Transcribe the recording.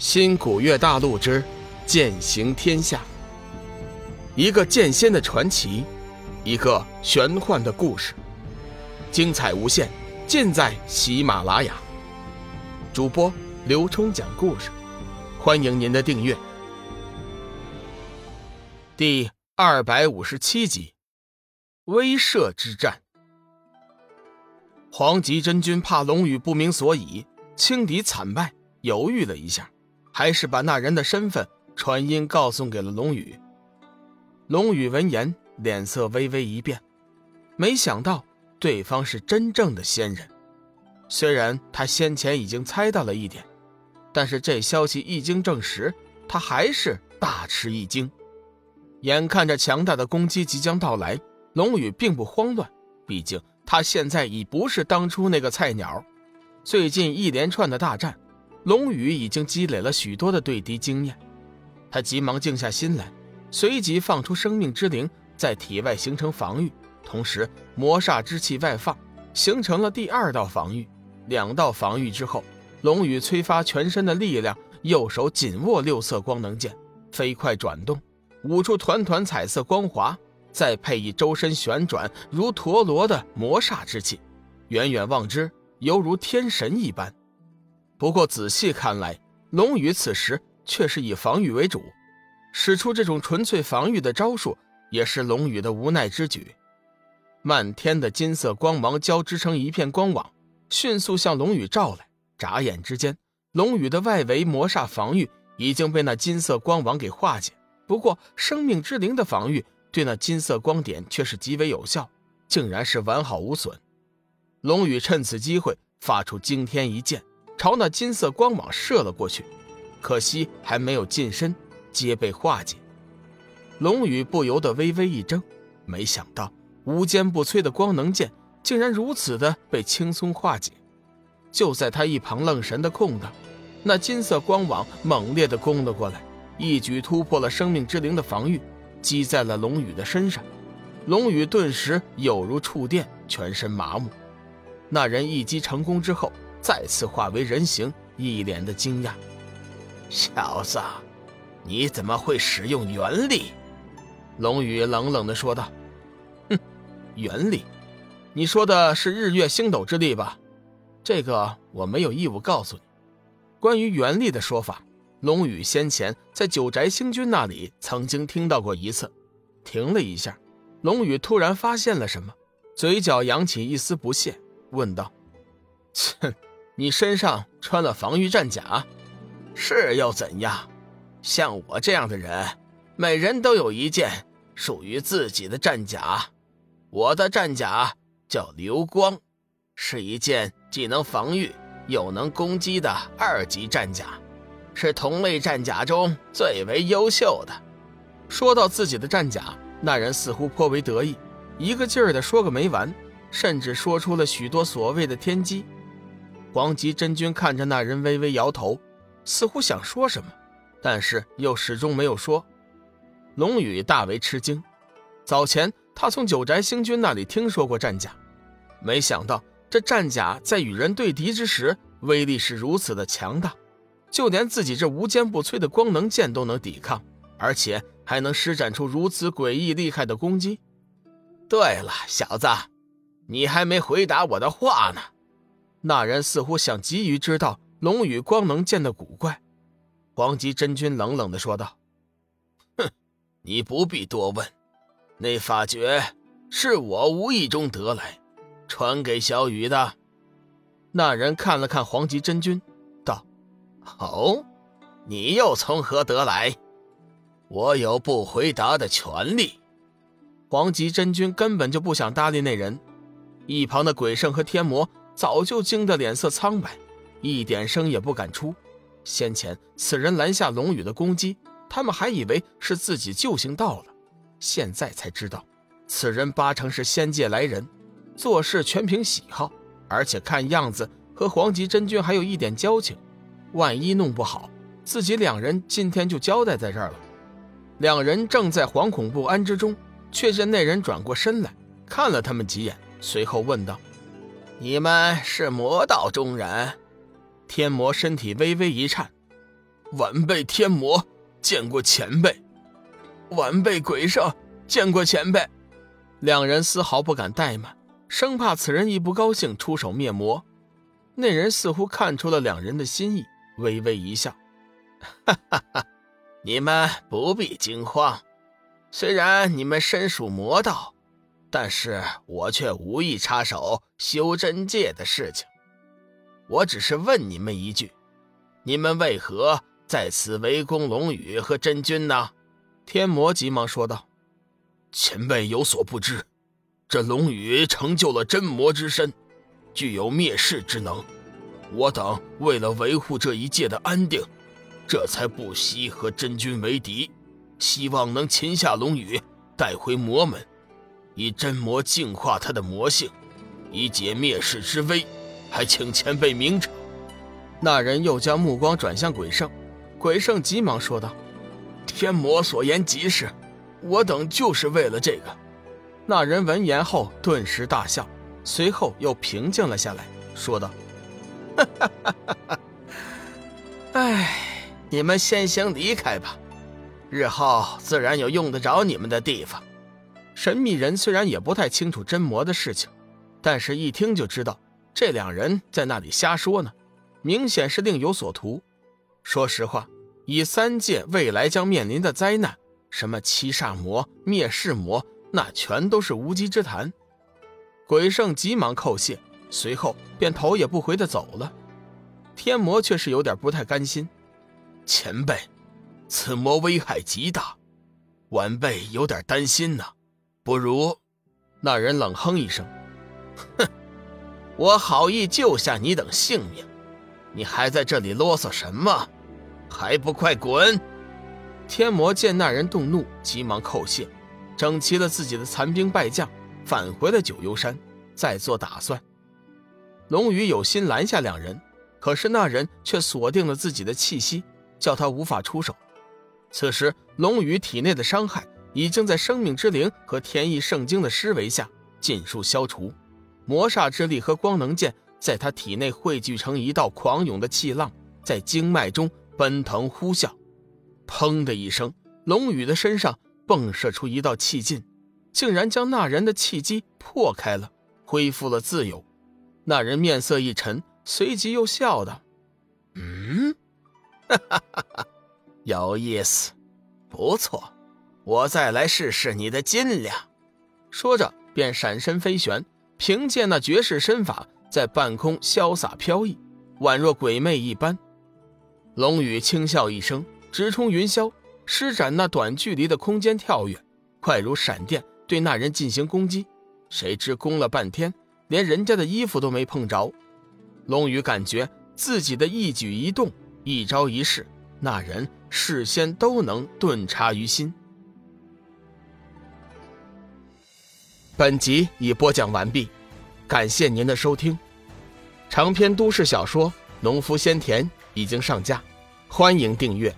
新古月大陆之剑行天下，一个剑仙的传奇，一个玄幻的故事，精彩无限，尽在喜马拉雅。主播刘冲讲故事，欢迎您的订阅。第二百五十七集，威慑之战。黄极真君怕龙宇不明所以，轻敌惨败，犹豫了一下。还是把那人的身份传音告诉给了龙宇。龙宇闻言，脸色微微一变，没想到对方是真正的仙人。虽然他先前已经猜到了一点，但是这消息一经证实，他还是大吃一惊。眼看着强大的攻击即将到来，龙宇并不慌乱，毕竟他现在已不是当初那个菜鸟。最近一连串的大战。龙宇已经积累了许多的对敌经验，他急忙静下心来，随即放出生命之灵，在体外形成防御，同时魔煞之气外放，形成了第二道防御。两道防御之后，龙宇催发全身的力量，右手紧握六色光能剑，飞快转动，舞出团团彩色光华，再配以周身旋转如陀螺的魔煞之气，远远望之犹如天神一般。不过仔细看来，龙宇此时却是以防御为主，使出这种纯粹防御的招数，也是龙宇的无奈之举。漫天的金色光芒交织成一片光网，迅速向龙宇照来。眨眼之间，龙宇的外围魔煞防御已经被那金色光网给化解。不过，生命之灵的防御对那金色光点却是极为有效，竟然是完好无损。龙宇趁此机会发出惊天一剑。朝那金色光网射了过去，可惜还没有近身，皆被化解。龙宇不由得微微一怔，没想到无坚不摧的光能剑竟然如此的被轻松化解。就在他一旁愣神的空档，那金色光网猛烈的攻了过来，一举突破了生命之灵的防御，击在了龙宇的身上。龙宇顿时有如触电，全身麻木。那人一击成功之后。再次化为人形，一脸的惊讶。小子，你怎么会使用元力？龙宇冷冷的说道。哼，元力？你说的是日月星斗之力吧？这个我没有义务告诉你。关于元力的说法，龙宇先前在九宅星君那里曾经听到过一次。停了一下，龙宇突然发现了什么，嘴角扬起一丝不屑，问道：“切。”你身上穿了防御战甲，是又怎样？像我这样的人，每人都有一件属于自己的战甲。我的战甲叫流光，是一件既能防御又能攻击的二级战甲，是同类战甲中最为优秀的。说到自己的战甲，那人似乎颇为得意，一个劲儿的说个没完，甚至说出了许多所谓的天机。黄极真君看着那人，微微摇头，似乎想说什么，但是又始终没有说。龙宇大为吃惊，早前他从九宅星君那里听说过战甲，没想到这战甲在与人对敌之时，威力是如此的强大，就连自己这无坚不摧的光能剑都能抵抗，而且还能施展出如此诡异厉害的攻击。对了，小子，你还没回答我的话呢。那人似乎想急于知道龙与光能剑的古怪，黄极真君冷冷的说道：“哼，你不必多问，那法诀是我无意中得来，传给小雨的。”那人看了看黄极真君，道：“哦，你又从何得来？我有不回答的权利。”黄极真君根本就不想搭理那人，一旁的鬼圣和天魔。早就惊得脸色苍白，一点声也不敢出。先前此人拦下龙宇的攻击，他们还以为是自己救星到了，现在才知道，此人八成是仙界来人，做事全凭喜好，而且看样子和黄极真君还有一点交情。万一弄不好，自己两人今天就交代在这儿了。两人正在惶恐不安之中，却见那人转过身来看了他们几眼，随后问道。你们是魔道中人？天魔身体微微一颤，晚辈天魔见过前辈，晚辈鬼圣见过前辈。两人丝毫不敢怠慢，生怕此人一不高兴出手灭魔。那人似乎看出了两人的心意，微微一笑：“哈哈哈，你们不必惊慌。虽然你们身属魔道，但是我却无意插手修真界的事情。我只是问你们一句：你们为何在此围攻龙宇和真君呢？”天魔急忙说道。前辈有所不知，这龙宇成就了真魔之身，具有灭世之能。我等为了维护这一界的安定，这才不惜和真君为敌，希望能擒下龙宇，带回魔门，以真魔净化他的魔性，以解灭世之危。还请前辈明察。那人又将目光转向鬼圣，鬼圣急忙说道：“天魔所言极是。”我等就是为了这个。那人闻言后顿时大笑，随后又平静了下来，说道：“哈哈哈哈哈！哎，你们先行离开吧，日后自然有用得着你们的地方。”神秘人虽然也不太清楚真魔的事情，但是一听就知道这两人在那里瞎说呢，明显是另有所图。说实话，以三界未来将面临的灾难。什么七煞魔、灭世魔，那全都是无稽之谈。鬼圣急忙叩谢，随后便头也不回的走了。天魔却是有点不太甘心：“前辈，此魔危害极大，晚辈有点担心呢。不如……”那人冷哼一声：“哼，我好意救下你等性命，你还在这里啰嗦什么？还不快滚！”天魔见那人动怒，急忙叩谢，整齐了自己的残兵败将，返回了九幽山，再做打算。龙宇有心拦下两人，可是那人却锁定了自己的气息，叫他无法出手。此时，龙宇体内的伤害已经在生命之灵和天意圣经的施为下尽数消除，魔煞之力和光能剑在他体内汇聚成一道狂涌的气浪，在经脉中奔腾呼啸。砰的一声，龙宇的身上迸射出一道气劲，竟然将那人的气机破开了，恢复了自由。那人面色一沉，随即又笑道：“嗯，哈哈哈哈，有意思，不错，我再来试试你的斤两。”说着便闪身飞旋，凭借那绝世身法，在半空潇洒飘逸，宛若鬼魅一般。龙宇轻笑一声。直冲云霄，施展那短距离的空间跳跃，快如闪电，对那人进行攻击。谁知攻了半天，连人家的衣服都没碰着。龙宇感觉自己的一举一动、一招一式，那人事先都能顿察于心。本集已播讲完毕，感谢您的收听。长篇都市小说《农夫先田》已经上架，欢迎订阅。